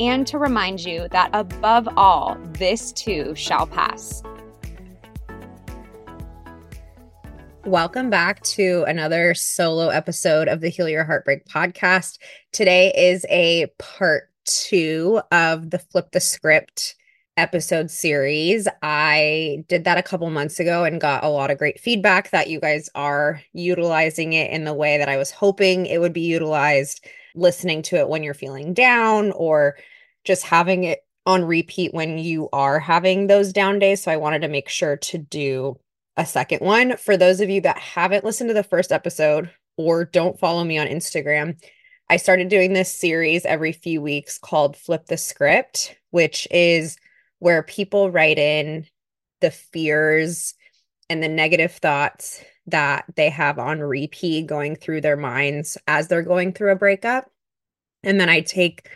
and to remind you that above all, this too shall pass. Welcome back to another solo episode of the Heal Your Heartbreak podcast. Today is a part two of the Flip the Script episode series. I did that a couple months ago and got a lot of great feedback that you guys are utilizing it in the way that I was hoping it would be utilized listening to it when you're feeling down or just having it on repeat when you are having those down days. So I wanted to make sure to do a second one. For those of you that haven't listened to the first episode or don't follow me on Instagram, I started doing this series every few weeks called Flip the Script, which is where people write in the fears and the negative thoughts that they have on repeat going through their minds as they're going through a breakup. And then I take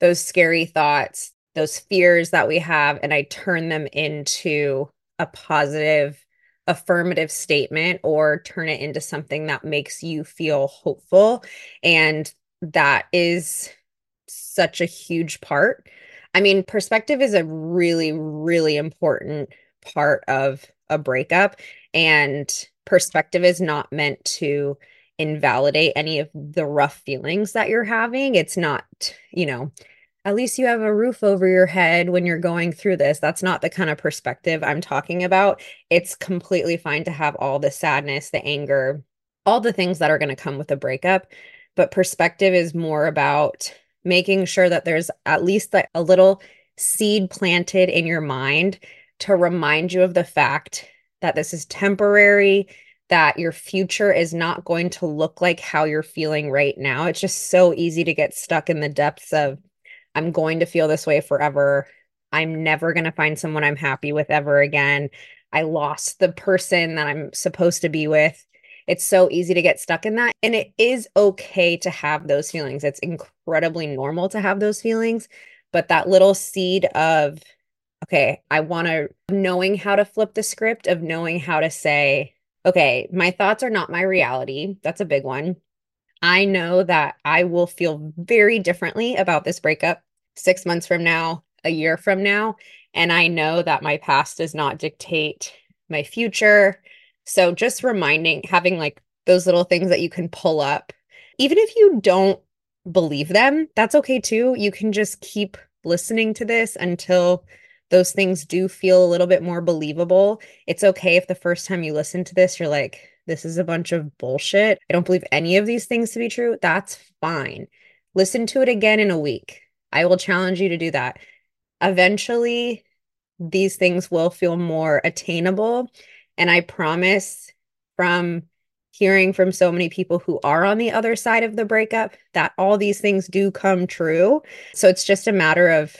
those scary thoughts, those fears that we have, and I turn them into a positive, affirmative statement or turn it into something that makes you feel hopeful. And that is such a huge part. I mean, perspective is a really, really important part of a breakup. And perspective is not meant to invalidate any of the rough feelings that you're having. It's not, you know, at least you have a roof over your head when you're going through this. That's not the kind of perspective I'm talking about. It's completely fine to have all the sadness, the anger, all the things that are going to come with a breakup. But perspective is more about making sure that there's at least a little seed planted in your mind to remind you of the fact that this is temporary, that your future is not going to look like how you're feeling right now. It's just so easy to get stuck in the depths of, I'm going to feel this way forever. I'm never going to find someone I'm happy with ever again. I lost the person that I'm supposed to be with. It's so easy to get stuck in that. And it is okay to have those feelings. It's incredibly normal to have those feelings. But that little seed of, okay, I want to knowing how to flip the script, of knowing how to say, okay, my thoughts are not my reality. That's a big one. I know that I will feel very differently about this breakup six months from now, a year from now. And I know that my past does not dictate my future. So just reminding, having like those little things that you can pull up, even if you don't believe them, that's okay too. You can just keep listening to this until those things do feel a little bit more believable. It's okay if the first time you listen to this, you're like, this is a bunch of bullshit. I don't believe any of these things to be true. That's fine. Listen to it again in a week. I will challenge you to do that. Eventually, these things will feel more attainable. And I promise from hearing from so many people who are on the other side of the breakup that all these things do come true. So it's just a matter of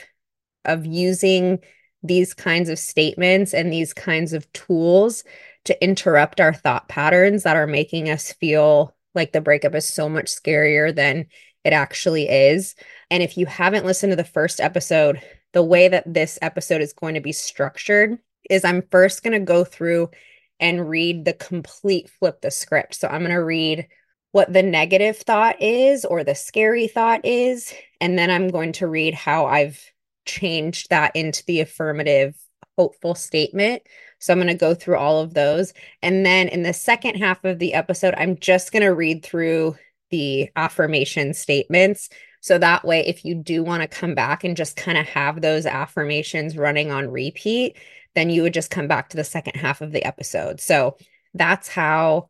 of using these kinds of statements and these kinds of tools to interrupt our thought patterns that are making us feel like the breakup is so much scarier than it actually is. And if you haven't listened to the first episode, the way that this episode is going to be structured is I'm first going to go through and read the complete flip the script. So I'm going to read what the negative thought is or the scary thought is. And then I'm going to read how I've changed that into the affirmative, hopeful statement. So I'm going to go through all of those. And then in the second half of the episode, I'm just going to read through the affirmation statements. So that way, if you do want to come back and just kind of have those affirmations running on repeat, then you would just come back to the second half of the episode. So that's how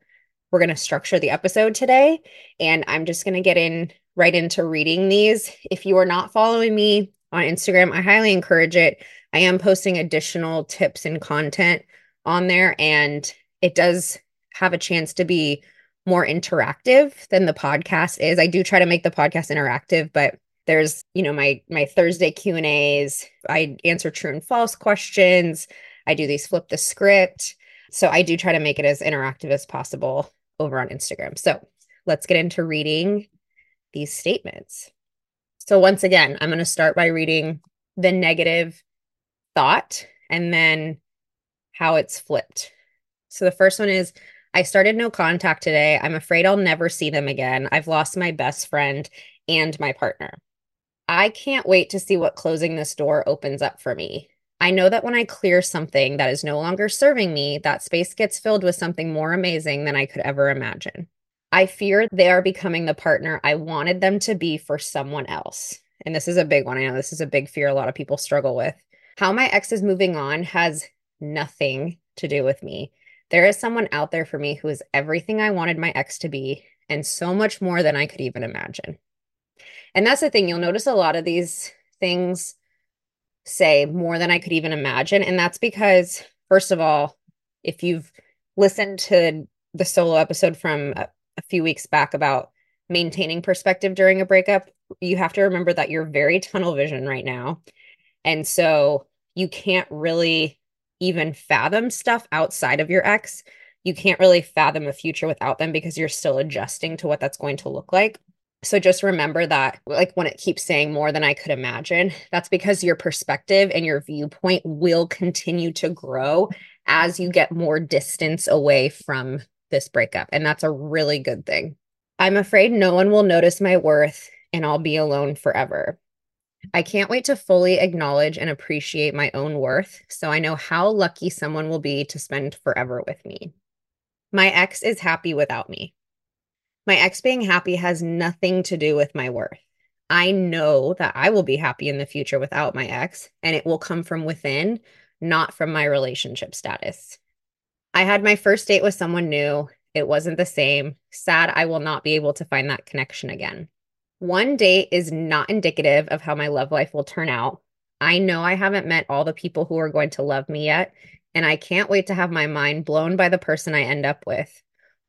we're going to structure the episode today. And I'm just going to get in right into reading these. If you are not following me on Instagram, I highly encourage it. I am posting additional tips and content on there, and it does have a chance to be more interactive than the podcast is. I do try to make the podcast interactive, but there's, you know, my my Thursday Q&As, I answer true and false questions. I do these flip the script. So I do try to make it as interactive as possible over on Instagram. So let's get into reading these statements. So, once again, I'm going to start by reading the negative thought and then how it's flipped. So, the first one is I started no contact today. I'm afraid I'll never see them again. I've lost my best friend and my partner. I can't wait to see what closing this door opens up for me. I know that when I clear something that is no longer serving me, that space gets filled with something more amazing than I could ever imagine. I fear they are becoming the partner I wanted them to be for someone else. And this is a big one. I know this is a big fear a lot of people struggle with. How my ex is moving on has nothing to do with me. There is someone out there for me who is everything I wanted my ex to be and so much more than I could even imagine. And that's the thing. You'll notice a lot of these things say more than I could even imagine. And that's because, first of all, if you've listened to the solo episode from uh, a, few weeks back about maintaining perspective during a breakup, you have to remember that you're very tunnel vision right now. And so you can't really even fathom stuff outside of your ex. You can't really fathom a future without them because you're still adjusting to what that's going to look like. So just remember that, like when it keeps saying more than I could imagine, that's because your perspective and your viewpoint will continue to grow as you get more distance away from this breakup. And that's a really good thing. I'm afraid no one will notice my worth and I'll be alone forever. I can't wait to fully acknowledge and appreciate my own worth so I know how lucky someone will be to spend forever with me. My ex is happy without me. My ex being happy has nothing to do with my worth. I know that I will be happy in the future without my ex, and it will come from within, not from my relationship status. I had my first date with someone new. It wasn't the same. Sad I will not be able to find that connection again. One date is not indicative of how my love life will turn out. I know I haven't met all the people who are going to love me yet, and I can't wait to have my mind blown by the person I end up with.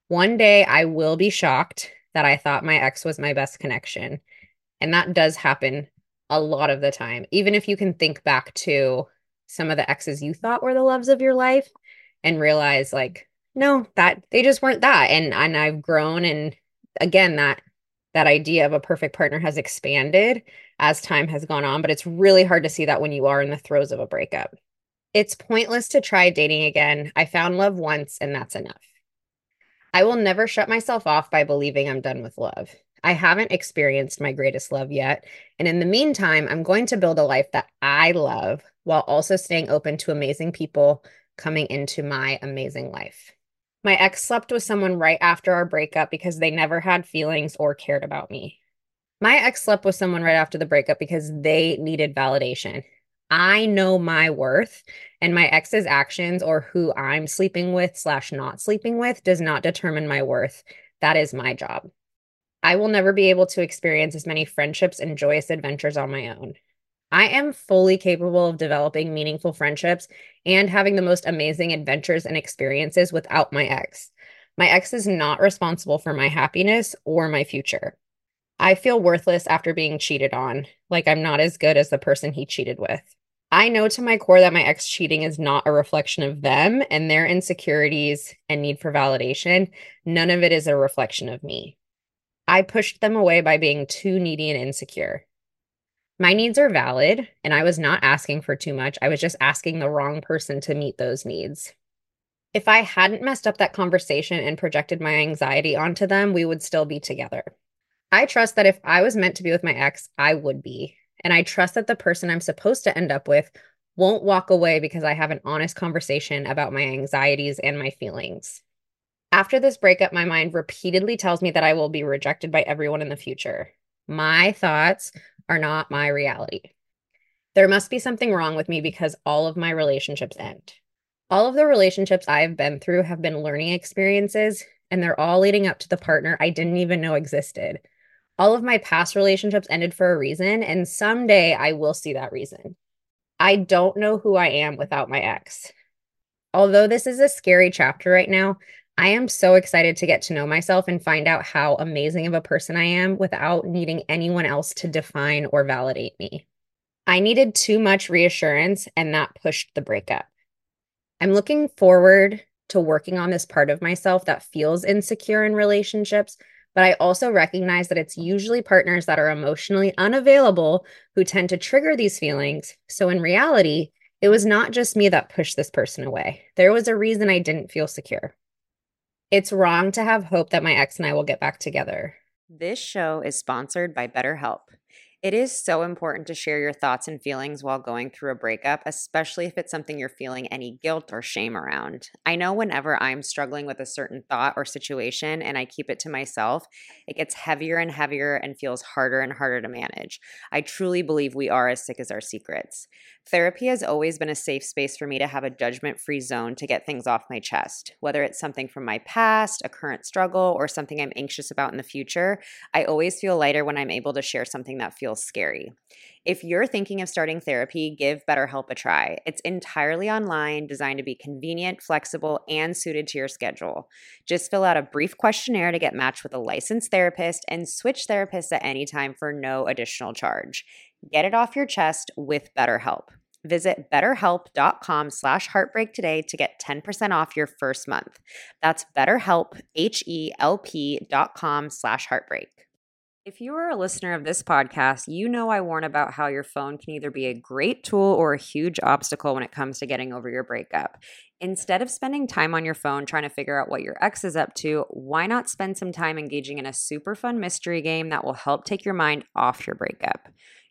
One day I will be shocked that I thought my ex was my best connection. And that does happen a lot of the time. Even if you can think back to some of the exes you thought were the loves of your life and realize like no that they just weren't that and and I've grown and again that that idea of a perfect partner has expanded as time has gone on but it's really hard to see that when you are in the throes of a breakup. It's pointless to try dating again. I found love once and that's enough. I will never shut myself off by believing I'm done with love. I haven't experienced my greatest love yet. And in the meantime, I'm going to build a life that I love while also staying open to amazing people coming into my amazing life. My ex slept with someone right after our breakup because they never had feelings or cared about me. My ex slept with someone right after the breakup because they needed validation. I know my worth and my ex's actions or who I'm sleeping with slash not sleeping with does not determine my worth. That is my job. I will never be able to experience as many friendships and joyous adventures on my own. I am fully capable of developing meaningful friendships and having the most amazing adventures and experiences without my ex. My ex is not responsible for my happiness or my future. I feel worthless after being cheated on, like I'm not as good as the person he cheated with. I know to my core that my ex cheating is not a reflection of them and their insecurities and need for validation. None of it is a reflection of me. I pushed them away by being too needy and insecure. My needs are valid, and I was not asking for too much. I was just asking the wrong person to meet those needs. If I hadn't messed up that conversation and projected my anxiety onto them, we would still be together. I trust that if I was meant to be with my ex, I would be. And I trust that the person I'm supposed to end up with won't walk away because I have an honest conversation about my anxieties and my feelings. After this breakup, my mind repeatedly tells me that I will be rejected by everyone in the future. My thoughts are not my reality. There must be something wrong with me because all of my relationships end. All of the relationships I've been through have been learning experiences, and they're all leading up to the partner I didn't even know existed. All of my past relationships ended for a reason, and someday I will see that reason. I don't know who I am without my ex. Although this is a scary chapter right now, I am so excited to get to know myself and find out how amazing of a person I am without needing anyone else to define or validate me. I needed too much reassurance, and that pushed the breakup. I'm looking forward to working on this part of myself that feels insecure in relationships, but I also recognize that it's usually partners that are emotionally unavailable who tend to trigger these feelings. So in reality, it was not just me that pushed this person away. There was a reason I didn't feel secure. It's wrong to have hope that my ex and I will get back together. This show is sponsored by BetterHelp. It is so important to share your thoughts and feelings while going through a breakup, especially if it's something you're feeling any guilt or shame around. I know whenever I'm struggling with a certain thought or situation and I keep it to myself, it gets heavier and heavier and feels harder and harder to manage. I truly believe we are as sick as our secrets. Therapy has always been a safe space for me to have a judgment free zone to get things off my chest. Whether it's something from my past, a current struggle, or something I'm anxious about in the future, I always feel lighter when I'm able to share something that feels scary. If you're thinking of starting therapy, give BetterHelp a try. It's entirely online, designed to be convenient, flexible, and suited to your schedule. Just fill out a brief questionnaire to get matched with a licensed therapist and switch therapists at any time for no additional charge. Get it off your chest with BetterHelp. Visit betterhelp.com slash heartbreak today to get 10% off your first month. That's betterhelp, H-E-L-P dot com slash heartbreak. If you are a listener of this podcast, you know I warn about how your phone can either be a great tool or a huge obstacle when it comes to getting over your breakup. Instead of spending time on your phone trying to figure out what your ex is up to, why not spend some time engaging in a super fun mystery game that will help take your mind off your breakup?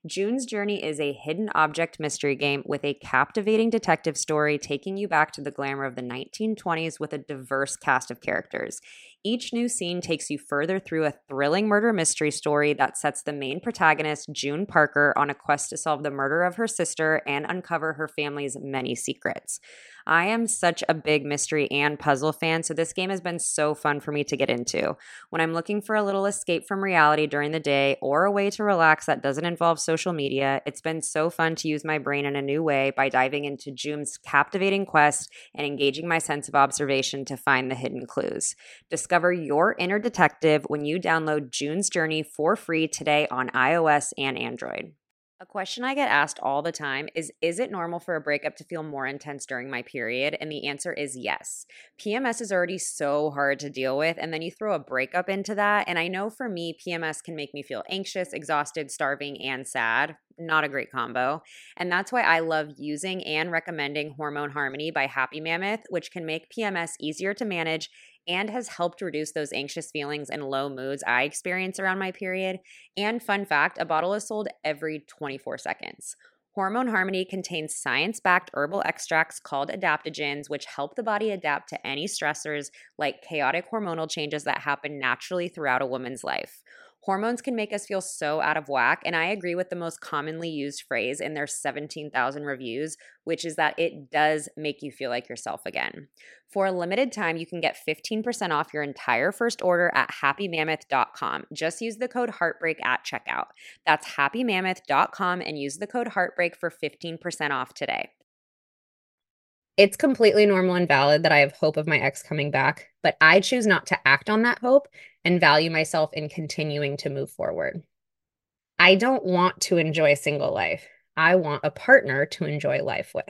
June's Journey is a hidden object mystery game with a captivating detective story taking you back to the glamour of the 1920s with a diverse cast of characters. Each new scene takes you further through a thrilling murder mystery story that sets the main protagonist, June Parker, on a quest to solve the murder of her sister and uncover her family's many secrets. I am such a big mystery and puzzle fan, so this game has been so fun for me to get into. When I'm looking for a little escape from reality during the day or a way to relax that doesn't involve social media, it's been so fun to use my brain in a new way by diving into June's captivating quest and engaging my sense of observation to find the hidden clues. Discover your inner detective when you download June's Journey for free today on iOS and Android. A question I get asked all the time is Is it normal for a breakup to feel more intense during my period? And the answer is yes. PMS is already so hard to deal with. And then you throw a breakup into that. And I know for me, PMS can make me feel anxious, exhausted, starving, and sad. Not a great combo. And that's why I love using and recommending Hormone Harmony by Happy Mammoth, which can make PMS easier to manage and has helped reduce those anxious feelings and low moods I experience around my period. And fun fact a bottle is sold every 24 seconds. Hormone Harmony contains science backed herbal extracts called adaptogens, which help the body adapt to any stressors like chaotic hormonal changes that happen naturally throughout a woman's life. Hormones can make us feel so out of whack. And I agree with the most commonly used phrase in their 17,000 reviews, which is that it does make you feel like yourself again. For a limited time, you can get 15% off your entire first order at happymammoth.com. Just use the code Heartbreak at checkout. That's happymammoth.com and use the code Heartbreak for 15% off today. It's completely normal and valid that I have hope of my ex coming back, but I choose not to act on that hope and value myself in continuing to move forward. I don't want to enjoy single life. I want a partner to enjoy life with.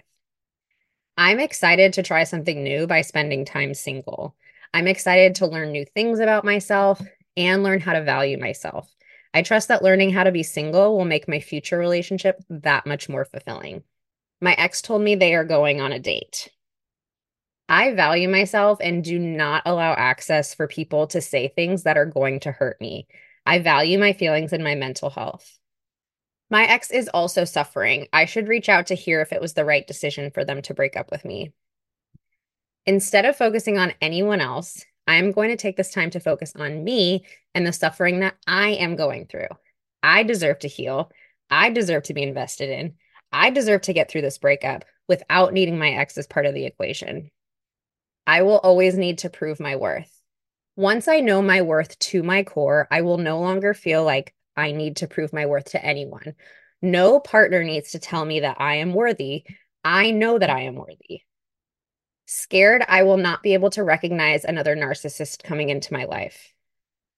I'm excited to try something new by spending time single. I'm excited to learn new things about myself and learn how to value myself. I trust that learning how to be single will make my future relationship that much more fulfilling. My ex told me they are going on a date. I value myself and do not allow access for people to say things that are going to hurt me. I value my feelings and my mental health. My ex is also suffering. I should reach out to hear if it was the right decision for them to break up with me. Instead of focusing on anyone else, I am going to take this time to focus on me and the suffering that I am going through. I deserve to heal. I deserve to be invested in. I deserve to get through this breakup without needing my ex as part of the equation. I will always need to prove my worth. Once I know my worth to my core, I will no longer feel like I need to prove my worth to anyone. No partner needs to tell me that I am worthy. I know that I am worthy. Scared I will not be able to recognize another narcissist coming into my life.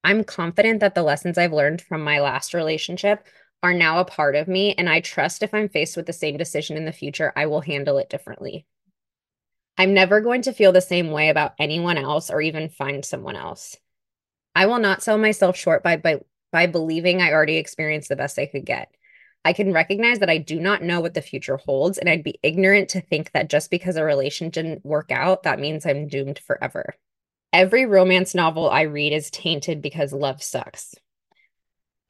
I'm confident that the lessons I've learned from my last relationship are now a part of me, and I trust if I'm faced with the same decision in the future, I will handle it differently. I'm never going to feel the same way about anyone else or even find someone else. I will not sell myself short by, by, by believing I already experienced the best I could get. I can recognize that I do not know what the future holds, and I'd be ignorant to think that just because a relation didn't work out, that means I'm doomed forever. Every romance novel I read is tainted because love sucks.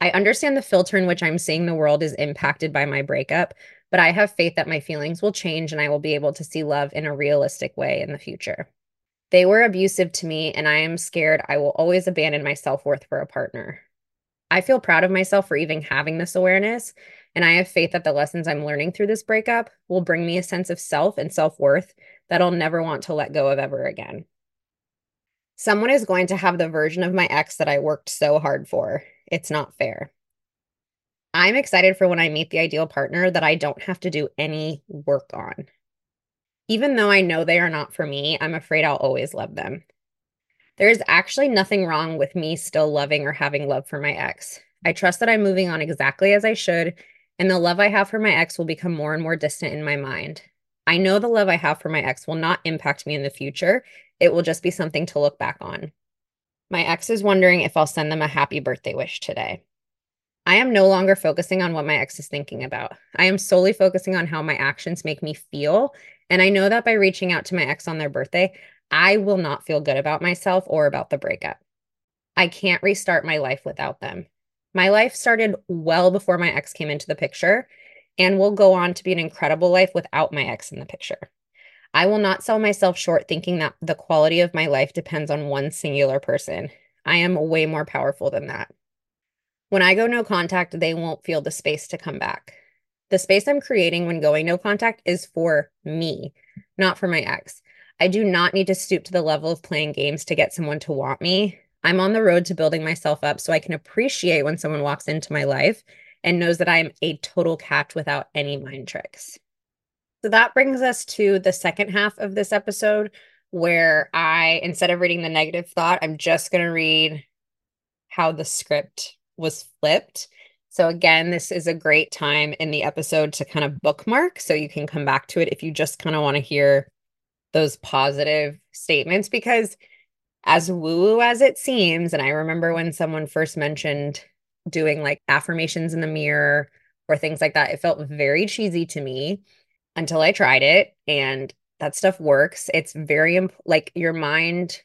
I understand the filter in which I'm seeing the world is impacted by my breakup, but I have faith that my feelings will change and I will be able to see love in a realistic way in the future. They were abusive to me, and I am scared I will always abandon my self worth for a partner. I feel proud of myself for even having this awareness, and I have faith that the lessons I'm learning through this breakup will bring me a sense of self and self worth that I'll never want to let go of ever again. Someone is going to have the version of my ex that I worked so hard for. It's not fair. I'm excited for when I meet the ideal partner that I don't have to do any work on. Even though I know they are not for me, I'm afraid I'll always love them. There is actually nothing wrong with me still loving or having love for my ex. I trust that I'm moving on exactly as I should and the love I have for my ex will become more and more distant in my mind. I know the love I have for my ex will not impact me in the future. It will just be something to look back on. My ex is wondering if I'll send them a happy birthday wish today. I am no longer focusing on what my ex is thinking about. I am solely focusing on how my actions make me feel. And I know that by reaching out to my ex on their birthday, I will not feel good about myself or about the breakup. I can't restart my life without them. My life started well before my ex came into the picture and will go on to be an incredible life without my ex in the picture. I will not sell myself short thinking that the quality of my life depends on one singular person. I am way more powerful than that. When I go no contact, they won't feel the space to come back. The space I'm creating when going no contact is for me, not for my ex. I do not need to stoop to the level of playing games to get someone to want me. I'm on the road to building myself up so I can appreciate when someone walks into my life and knows that I'm a total catch without any mind tricks. So that brings us to the second half of this episode where I, instead of reading the negative thought, I'm just going to read how the script was flipped. So, again, this is a great time in the episode to kind of bookmark so you can come back to it if you just kind of want to hear those positive statements because as woo woo as it seems, and I remember when someone first mentioned doing like affirmations in the mirror or things like that, it felt very cheesy to me until I tried it. And that stuff works. It's very imp- like your mind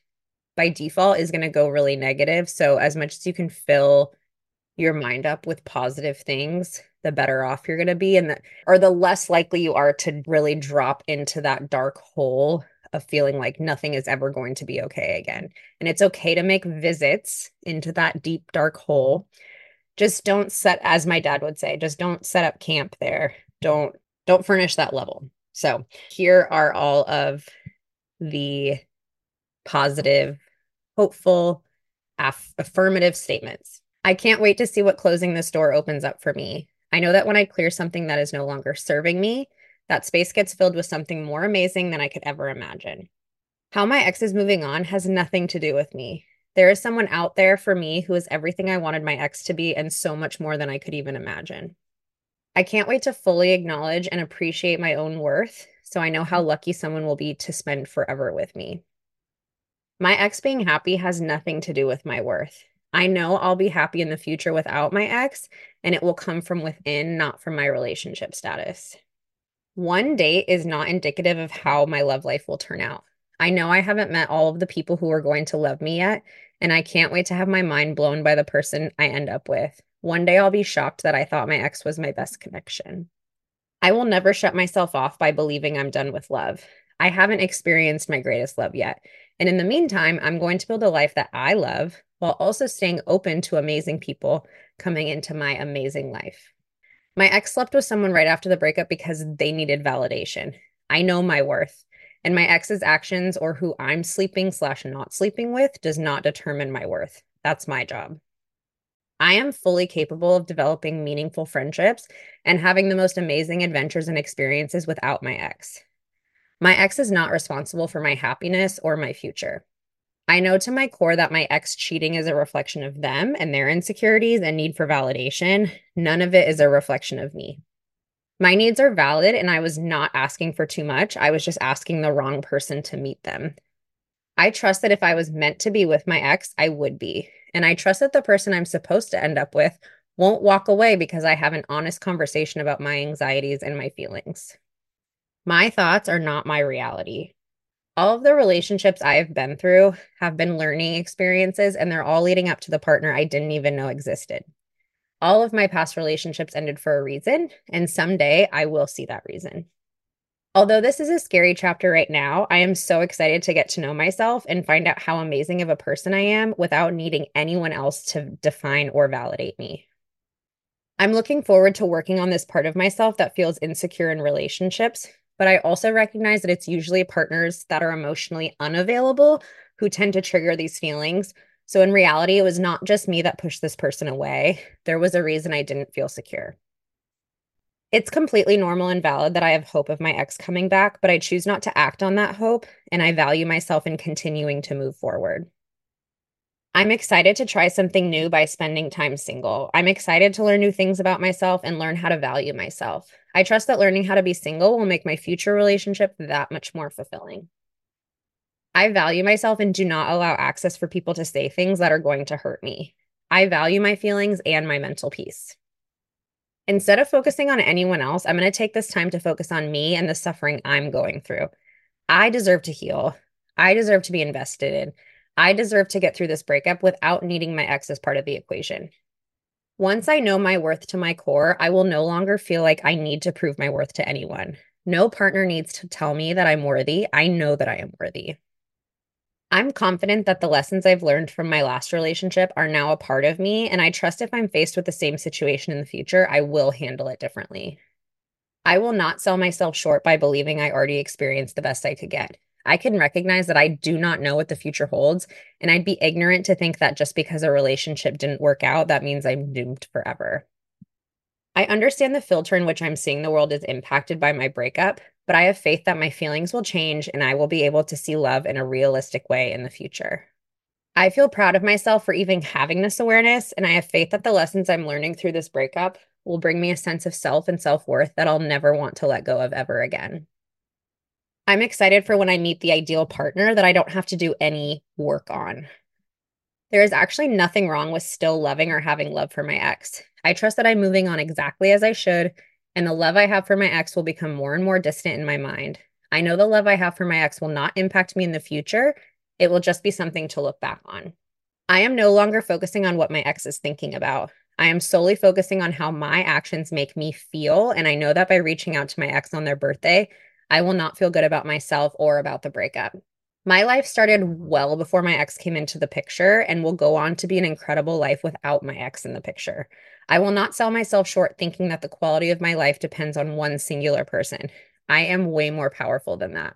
by default is going to go really negative. So, as much as you can fill your mind up with positive things, the better off you're going to be and the, or the less likely you are to really drop into that dark hole of feeling like nothing is ever going to be okay again. And it's okay to make visits into that deep, dark hole. Just don't set, as my dad would say, just don't set up camp there. Don't don't furnish that level. So here are all of the positive, hopeful, aff- affirmative statements. I can't wait to see what closing this door opens up for me. I know that when I clear something that is no longer serving me, that space gets filled with something more amazing than I could ever imagine. How my ex is moving on has nothing to do with me. There is someone out there for me who is everything I wanted my ex to be and so much more than I could even imagine. I can't wait to fully acknowledge and appreciate my own worth so I know how lucky someone will be to spend forever with me. My ex being happy has nothing to do with my worth. I know I'll be happy in the future without my ex, and it will come from within, not from my relationship status. One date is not indicative of how my love life will turn out. I know I haven't met all of the people who are going to love me yet, and I can't wait to have my mind blown by the person I end up with. One day I'll be shocked that I thought my ex was my best connection. I will never shut myself off by believing I'm done with love. I haven't experienced my greatest love yet. And in the meantime, I'm going to build a life that I love while also staying open to amazing people coming into my amazing life. My ex slept with someone right after the breakup because they needed validation. I know my worth and my ex's actions or who I'm sleeping slash not sleeping with does not determine my worth. That's my job. I am fully capable of developing meaningful friendships and having the most amazing adventures and experiences without my ex. My ex is not responsible for my happiness or my future. I know to my core that my ex cheating is a reflection of them and their insecurities and need for validation. None of it is a reflection of me. My needs are valid, and I was not asking for too much. I was just asking the wrong person to meet them. I trust that if I was meant to be with my ex, I would be. And I trust that the person I'm supposed to end up with won't walk away because I have an honest conversation about my anxieties and my feelings. My thoughts are not my reality. All of the relationships I have been through have been learning experiences, and they're all leading up to the partner I didn't even know existed. All of my past relationships ended for a reason, and someday I will see that reason. Although this is a scary chapter right now, I am so excited to get to know myself and find out how amazing of a person I am without needing anyone else to define or validate me. I'm looking forward to working on this part of myself that feels insecure in relationships, but I also recognize that it's usually partners that are emotionally unavailable who tend to trigger these feelings so in reality, it was not just me that pushed this person away. There was a reason I didn't feel secure. It's completely normal and valid that I have hope of my ex coming back, but I choose not to act on that hope, and I value myself in continuing to move forward. I'm excited to try something new by spending time single. I'm excited to learn new things about myself and learn how to value myself. I trust that learning how to be single will make my future relationship that much more fulfilling. I value myself and do not allow access for people to say things that are going to hurt me. I value my feelings and my mental peace. Instead of focusing on anyone else, I'm going to take this time to focus on me and the suffering I'm going through. I deserve to heal. I deserve to be invested in. I deserve to get through this breakup without needing my ex as part of the equation. Once I know my worth to my core, I will no longer feel like I need to prove my worth to anyone. No partner needs to tell me that I'm worthy. I know that I am worthy. I'm confident that the lessons I've learned from my last relationship are now a part of me, and I trust if I'm faced with the same situation in the future, I will handle it differently. I will not sell myself short by believing I already experienced the best I could get. I can recognize that I do not know what the future holds, and I'd be ignorant to think that just because a relationship didn't work out, that means I'm doomed forever. I understand the filter in which I'm seeing the world is impacted by my breakup, but I have faith that my feelings will change and I will be able to see love in a realistic way in the future. I feel proud of myself for even having this awareness, and I have faith that the lessons I'm learning through this breakup will bring me a sense of self and self worth that I'll never want to let go of ever again. I'm excited for when I meet the ideal partner that I don't have to do any work on. There is actually nothing wrong with still loving or having love for my ex. I trust that I'm moving on exactly as I should and the love I have for my ex will become more and more distant in my mind. I know the love I have for my ex will not impact me in the future. It will just be something to look back on. I am no longer focusing on what my ex is thinking about. I am solely focusing on how my actions make me feel. And I know that by reaching out to my ex on their birthday, I will not feel good about myself or about the breakup. My life started well before my ex came into the picture and will go on to be an incredible life without my ex in the picture. I will not sell myself short thinking that the quality of my life depends on one singular person. I am way more powerful than that.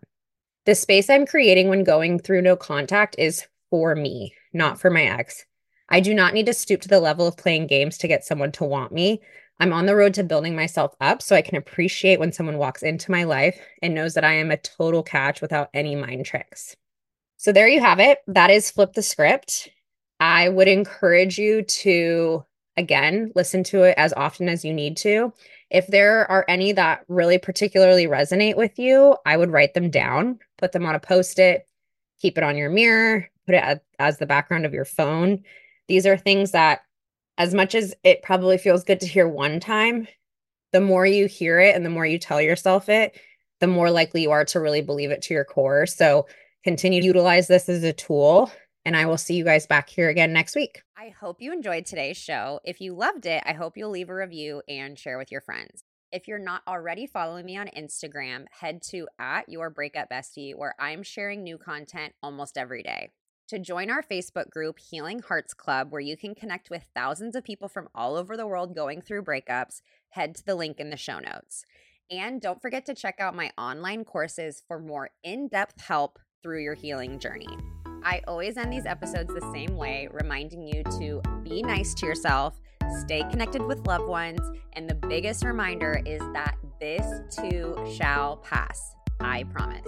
The space I'm creating when going through no contact is for me, not for my ex. I do not need to stoop to the level of playing games to get someone to want me. I'm on the road to building myself up so I can appreciate when someone walks into my life and knows that I am a total catch without any mind tricks. So there you have it. That is Flip the Script. I would encourage you to again, listen to it as often as you need to. If there are any that really particularly resonate with you, I would write them down, put them on a post it, keep it on your mirror, put it as the background of your phone. These are things that, as much as it probably feels good to hear one time, the more you hear it and the more you tell yourself it, the more likely you are to really believe it to your core. So continue to utilize this as a tool. And I will see you guys back here again next week. I hope you enjoyed today's show. If you loved it, I hope you'll leave a review and share with your friends. If you're not already following me on Instagram, head to at your breakup bestie, where I'm sharing new content almost every day. To join our Facebook group, Healing Hearts Club, where you can connect with thousands of people from all over the world going through breakups, head to the link in the show notes. And don't forget to check out my online courses for more in depth help through your healing journey. I always end these episodes the same way, reminding you to be nice to yourself stay connected with loved ones, and the biggest reminder is that this too shall pass. I promise.